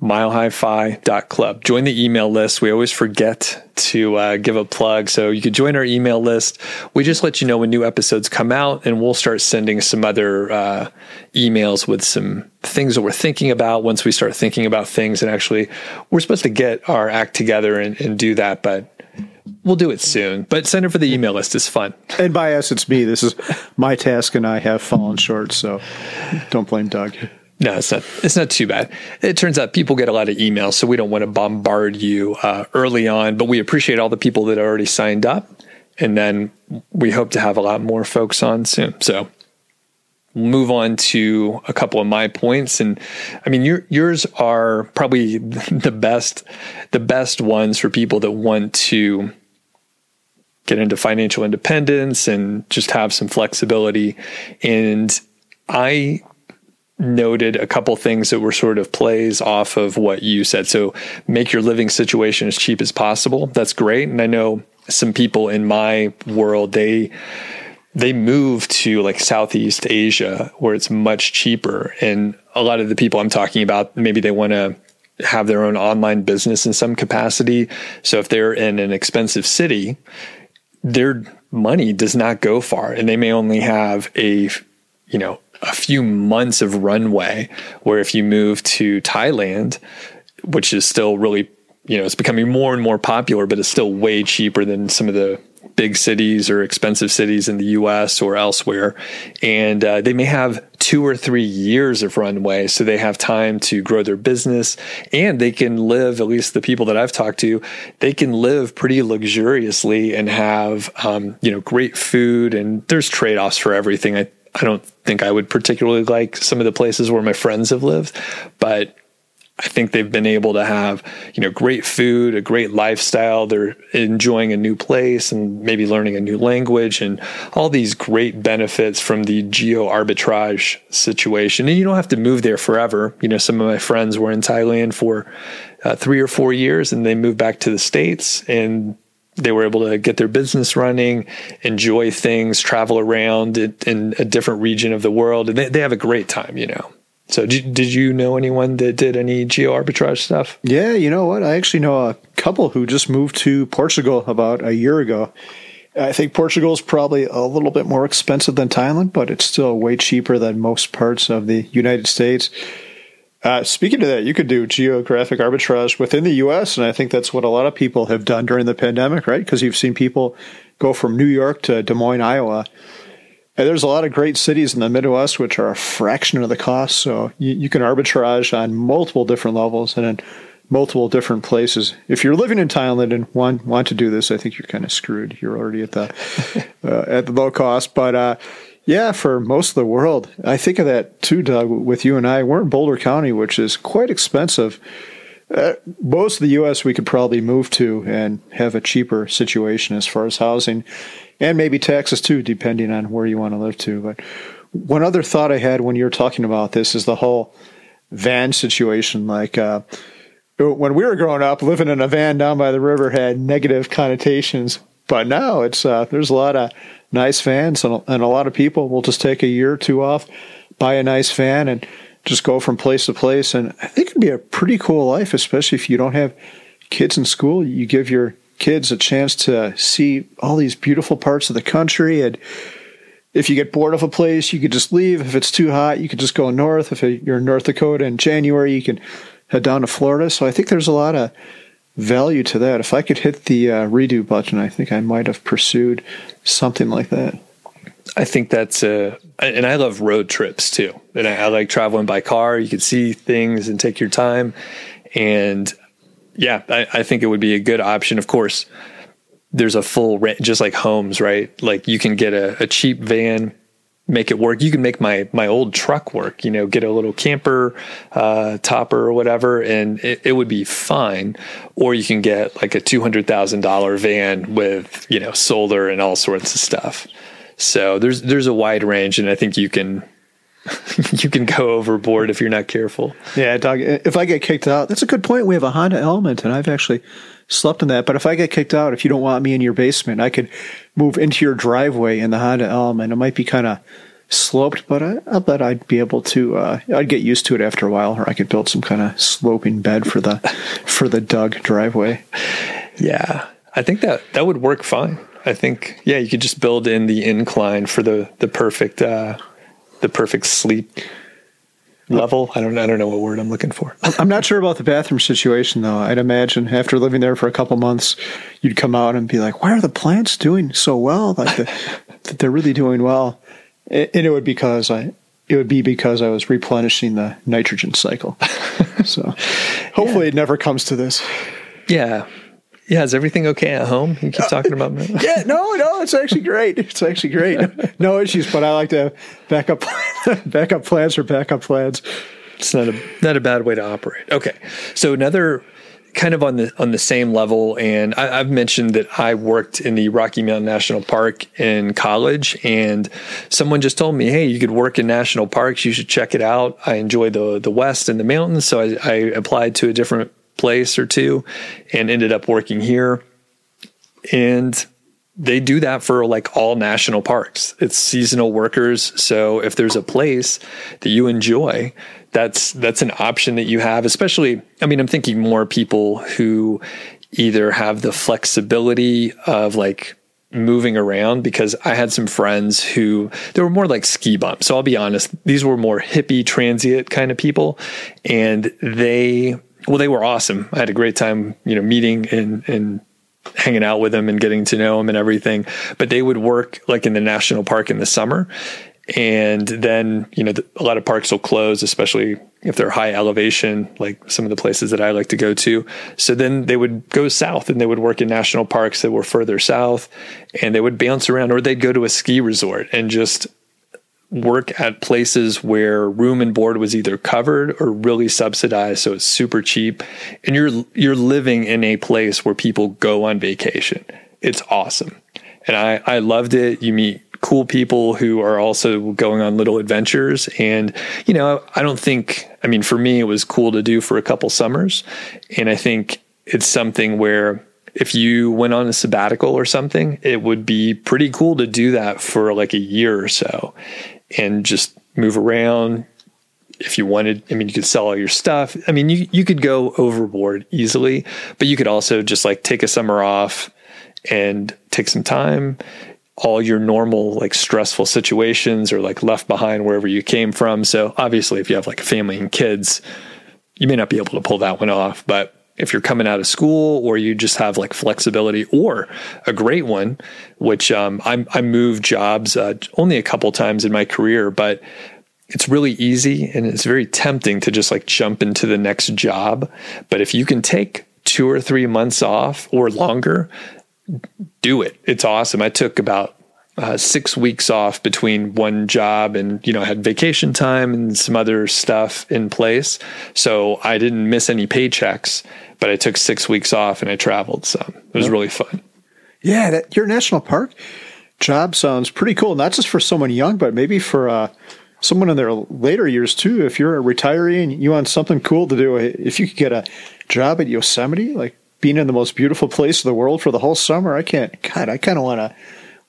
B: milehighfi.club. Join the email list. We always forget to uh, give a plug. So you could join our email list. We just let you know when new episodes come out, and we'll start sending some other uh, emails with some things that we're thinking about once we start thinking about things. And actually, we're supposed to get our act together and, and do that, but we'll do it soon. But send it for the email list. It's fun.
A: And by us, it's me. This is my task, and I have fallen short. So don't blame Doug.
B: No, it's not. It's not too bad. It turns out people get a lot of emails, so we don't want to bombard you uh, early on. But we appreciate all the people that already signed up, and then we hope to have a lot more folks on soon. So move on to a couple of my points and i mean your, yours are probably the best the best ones for people that want to get into financial independence and just have some flexibility and i noted a couple things that were sort of plays off of what you said. So make your living situation as cheap as possible. That's great. And I know some people in my world, they they move to like Southeast Asia where it's much cheaper. And a lot of the people I'm talking about, maybe they want to have their own online business in some capacity. So if they're in an expensive city, their money does not go far and they may only have a you know a few months of runway where if you move to Thailand, which is still really, you know, it's becoming more and more popular, but it's still way cheaper than some of the big cities or expensive cities in the US or elsewhere. And uh, they may have two or three years of runway. So they have time to grow their business and they can live, at least the people that I've talked to, they can live pretty luxuriously and have, um, you know, great food. And there's trade offs for everything. I, I don't think I would particularly like some of the places where my friends have lived, but I think they've been able to have, you know, great food, a great lifestyle. They're enjoying a new place and maybe learning a new language and all these great benefits from the geo arbitrage situation. And you don't have to move there forever. You know, some of my friends were in Thailand for uh, three or four years and they moved back to the States and they were able to get their business running, enjoy things, travel around in, in a different region of the world. And they, they have a great time, you know. So did, did you know anyone that did any geo arbitrage stuff?
A: Yeah, you know what? I actually know a couple who just moved to Portugal about a year ago. I think Portugal is probably a little bit more expensive than Thailand, but it's still way cheaper than most parts of the United States. Uh, speaking of that, you could do geographic arbitrage within the U.S., and I think that's what a lot of people have done during the pandemic, right? Because you've seen people go from New York to Des Moines, Iowa, and there's a lot of great cities in the Midwest which are a fraction of the cost. So you, you can arbitrage on multiple different levels and in multiple different places. If you're living in Thailand and want want to do this, I think you're kind of screwed. You're already at the uh, at the low cost, but. Uh, yeah, for most of the world. I think of that too, Doug, with you and I. We're in Boulder County, which is quite expensive. Uh, most of the U.S. we could probably move to and have a cheaper situation as far as housing and maybe taxes too, depending on where you want to live to. But one other thought I had when you were talking about this is the whole van situation. Like uh, when we were growing up, living in a van down by the river had negative connotations, but now it's uh, there's a lot of nice vans, and, and a lot of people will just take a year or two off, buy a nice van, and just go from place to place. And I think it'd be a pretty cool life, especially if you don't have kids in school. You give your kids a chance to see all these beautiful parts of the country. And if you get bored of a place, you could just leave. If it's too hot, you could just go north. If you're in North Dakota in January, you can head down to Florida. So I think there's a lot of value to that. If I could hit the uh, redo button, I think I might have pursued something like that.
B: I think that's a, and I love road trips too. And I, I like traveling by car. You can see things and take your time. And yeah, I, I, think it would be a good option. Of course, there's a full rent, just like homes, right? Like you can get a, a, cheap van, make it work. You can make my my old truck work. You know, get a little camper uh, topper or whatever, and it, it would be fine. Or you can get like a two hundred thousand dollar van with you know solar and all sorts of stuff. So there's there's a wide range, and I think you can you can go overboard if you're not careful.
A: Yeah, Doug, if I get kicked out, that's a good point. We have a Honda Element, and I've actually slept in that. But if I get kicked out, if you don't want me in your basement, I could move into your driveway in the Honda Element. It might be kind of sloped, but I, I bet I'd be able to. Uh, I'd get used to it after a while, or I could build some kind of sloping bed for the for the Doug driveway.
B: Yeah, I think that that would work fine. I think yeah, you could just build in the incline for the the perfect. Uh, the perfect sleep level. I don't I don't know what word I'm looking for.
A: I'm not sure about the bathroom situation though. I'd imagine after living there for a couple months, you'd come out and be like, "Why are the plants doing so well? Like the, they're really doing well." And it would because I it would be because I was replenishing the nitrogen cycle. so hopefully yeah. it never comes to this.
B: Yeah, yeah, is everything okay at home? You keep talking about me.
A: yeah, no, no, it's actually great. It's actually great. No issues, but I like to back up backup plans or backup plans.
B: It's not a not a bad way to operate. Okay, so another kind of on the on the same level, and I, have mentioned that I worked in the Rocky Mountain National Park in college, and someone just told me, "Hey, you could work in national parks. You should check it out." I enjoy the the West and the mountains, so I, I applied to a different place or two and ended up working here. And they do that for like all national parks. It's seasonal workers. So if there's a place that you enjoy, that's that's an option that you have, especially I mean, I'm thinking more people who either have the flexibility of like moving around because I had some friends who they were more like ski bumps. So I'll be honest, these were more hippie transient kind of people and they well, they were awesome. I had a great time, you know, meeting and and hanging out with them and getting to know them and everything. But they would work like in the national park in the summer. And then, you know, a lot of parks will close, especially if they're high elevation, like some of the places that I like to go to. So then they would go south and they would work in national parks that were further south and they would bounce around or they'd go to a ski resort and just work at places where room and board was either covered or really subsidized so it's super cheap. And you're you're living in a place where people go on vacation. It's awesome. And i i loved it. You meet cool people who are also going on little adventures. And you know i don't think i mean for me it was cool to do for a couple summers. And i think it's something where if you went on a sabbatical or something, it would be pretty cool to do that for like a year or so and just move around. If you wanted, I mean, you could sell all your stuff. I mean, you, you could go overboard easily, but you could also just like take a summer off and take some time. All your normal, like stressful situations are like left behind wherever you came from. So obviously, if you have like a family and kids, you may not be able to pull that one off, but if you're coming out of school or you just have like flexibility or a great one, which um, I, moved jobs uh, only a couple times in my career, but it's really easy and it's very tempting to just like jump into the next job. But if you can take two or three months off or longer, do it. It's awesome. I took about uh, six weeks off between one job and you know had vacation time and some other stuff in place. So i didn't miss any paychecks but i took six weeks off and i traveled some. It was really fun.
A: Yeah that, your national park job sounds pretty cool not just for someone young but maybe for uh, someone in their later years too. If you're a retiree and you want something cool to do if you could get a job at yosemite like being in the most beautiful place in the world for the whole summer i can't god i kind of want to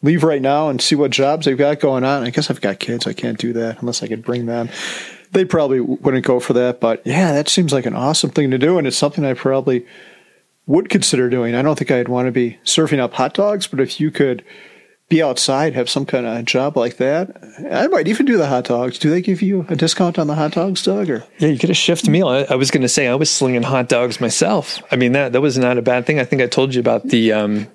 A: leave right now and see what jobs they've got going on. I guess I've got kids. I can't do that unless I could bring them. They probably wouldn't go for that, but yeah, that seems like an awesome thing to do, and it's something I probably would consider doing. I don't think I'd want to be surfing up hot dogs, but if you could be outside, have some kind of job like that, I might even do the hot dogs. Do they give you a discount on the hot dogs, Doug? Or
B: yeah, you get a shift meal. I, I was going to say I was slinging hot dogs myself. I mean that that was not a bad thing. I think I told you about the um,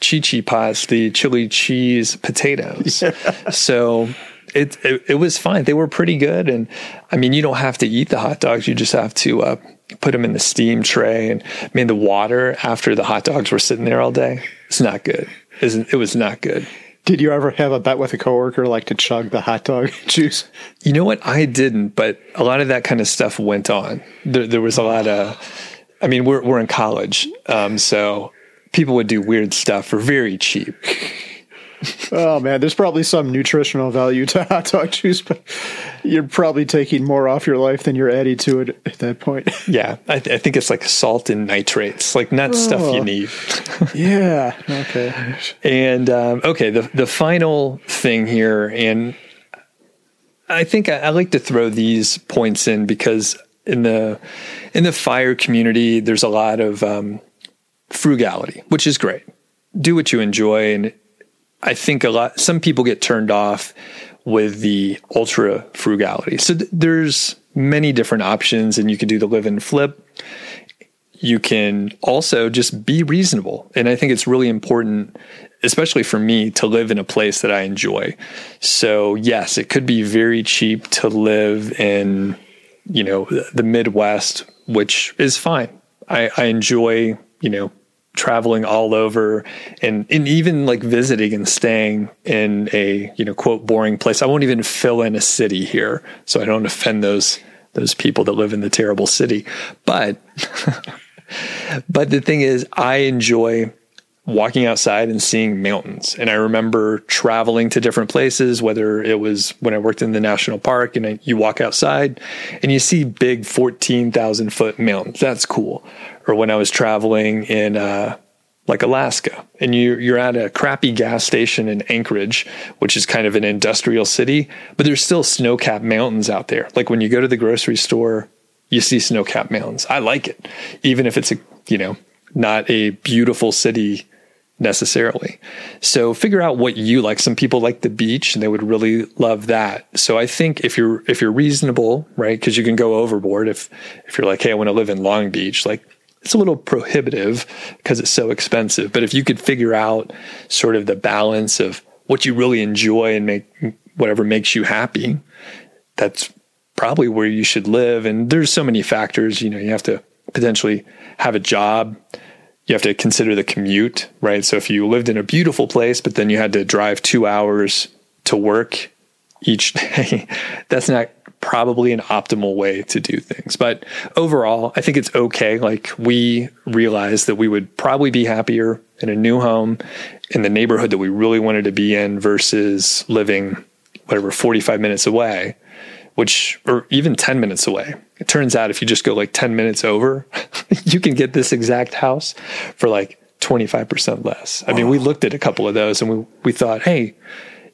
B: chi chi pots, the chili cheese potatoes. Yeah. So it, it, it was fine. They were pretty good, and I mean, you don't have to eat the hot dogs. You just have to uh, put them in the steam tray. And I mean, the water after the hot dogs were sitting there all day, it's not good. Isn't it was not good.
A: Did you ever have a bet with a coworker like to chug the hot dog juice?
B: You know what? I didn't, but a lot of that kind of stuff went on. There, there was a lot of. I mean, we're we're in college, um, so people would do weird stuff for very cheap.
A: oh man, there's probably some nutritional value to hot dog juice, but you're probably taking more off your life than you're adding to it at that point.
B: Yeah, I, th- I think it's like salt and nitrates, like not oh, stuff you need.
A: yeah. Okay.
B: And um, okay, the the final thing here, and I think I, I like to throw these points in because in the in the fire community, there's a lot of um, frugality, which is great. Do what you enjoy. And I think a lot, some people get turned off with the ultra frugality. So th- there's many different options, and you can do the live and flip. You can also just be reasonable. And I think it's really important, especially for me, to live in a place that I enjoy. So, yes, it could be very cheap to live in, you know, the Midwest, which is fine. I, I enjoy you know, traveling all over and, and even like visiting and staying in a, you know, quote, boring place. I won't even fill in a city here. So I don't offend those, those people that live in the terrible city. But, but the thing is, I enjoy walking outside and seeing mountains. And I remember traveling to different places, whether it was when I worked in the national park and you walk outside and you see big 14,000 foot mountains. That's cool or when I was traveling in uh, like Alaska, and you you're at a crappy gas station in Anchorage, which is kind of an industrial city, but there's still snow-capped mountains out there. Like when you go to the grocery store, you see snow-capped mountains. I like it, even if it's a you know not a beautiful city necessarily. So figure out what you like. Some people like the beach and they would really love that. So I think if you're if you're reasonable, right? Because you can go overboard if if you're like, hey, I want to live in Long Beach, like it's a little prohibitive because it's so expensive. But if you could figure out sort of the balance of what you really enjoy and make whatever makes you happy, that's probably where you should live. And there's so many factors. You know, you have to potentially have a job. You have to consider the commute, right? So if you lived in a beautiful place, but then you had to drive two hours to work each day, that's not probably an optimal way to do things. But overall, I think it's okay. Like we realized that we would probably be happier in a new home in the neighborhood that we really wanted to be in versus living whatever 45 minutes away which or even 10 minutes away it turns out if you just go like 10 minutes over you can get this exact house for like 25% less i mean we looked at a couple of those and we, we thought hey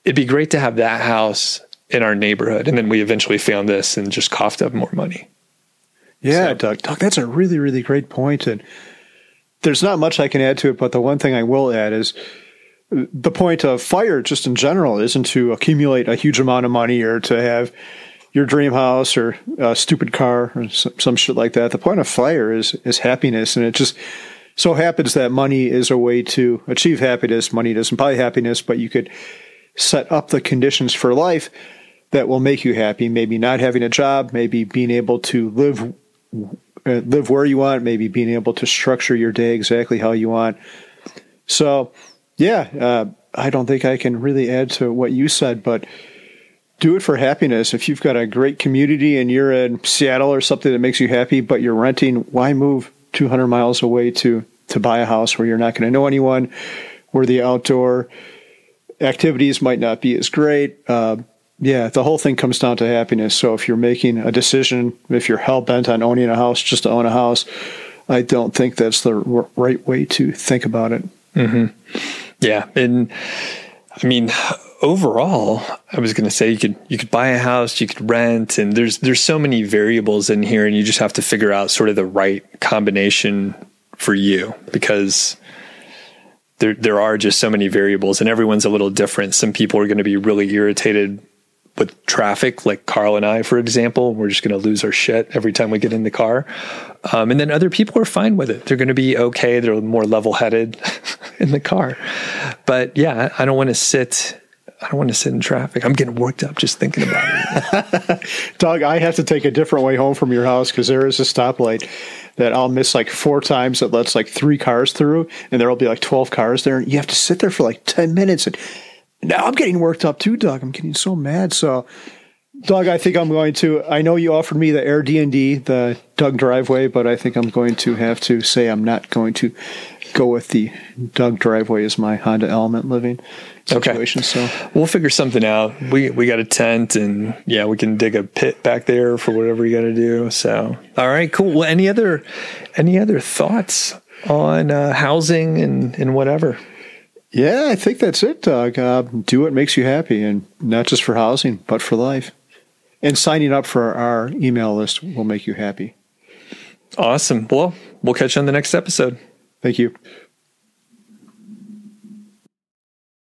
B: it'd be great to have that house in our neighborhood and then we eventually found this and just coughed up more money
A: yeah so, doug doug that's a really really great point and there's not much i can add to it but the one thing i will add is uh, the point of fire just in general isn't to accumulate a huge amount of money or to have your dream house or a stupid car or some, some shit like that. The point of fire is is happiness, and it just so happens that money is a way to achieve happiness. Money doesn't buy happiness, but you could set up the conditions for life that will make you happy. Maybe not having a job, maybe being able to live uh, live where you want, maybe being able to structure your day exactly how you want. So, yeah, uh, I don't think I can really add to what you said, but do it for happiness. If you've got a great community and you're in Seattle or something that makes you happy, but you're renting, why move 200 miles away to to buy a house where you're not going to know anyone, where the outdoor activities might not be as great? Uh, yeah, the whole thing comes down to happiness. So if you're making a decision, if you're hell bent on owning a house just to own a house, I don't think that's the r- right way to think about it.
B: Mm-hmm. Yeah, and I mean overall, I was going to say you could you could buy a house, you could rent, and there's there's so many variables in here, and you just have to figure out sort of the right combination for you because there there are just so many variables, and everyone's a little different. Some people are going to be really irritated with traffic, like Carl and I, for example. We're just going to lose our shit every time we get in the car. Um, and then other people are fine with it. They're going to be okay. They're more level headed in the car. But yeah, I don't want to sit I don't want to sit in traffic. I'm getting worked up just thinking about
A: it. Doug, I have to take a different way home from your house because there is a stoplight that I'll miss like four times that lets like three cars through, and there'll be like 12 cars there. And you have to sit there for like 10 minutes. And now I'm getting worked up too, Doug. I'm getting so mad. So, Doug, I think I'm going to. I know you offered me the Airbnb, the Doug driveway, but I think I'm going to have to say I'm not going to go with the Doug driveway as my Honda Element living situation. Okay. So
B: we'll figure something out. We we got a tent and yeah, we can dig a pit back there for whatever you got to do. So all right, cool. Well, any other any other thoughts on uh, housing and and whatever?
A: Yeah, I think that's it, Doug. Uh, do what makes you happy, and not just for housing, but for life. And signing up for our email list will make you happy.
B: Awesome. Well, we'll catch you on the next episode.
A: Thank you.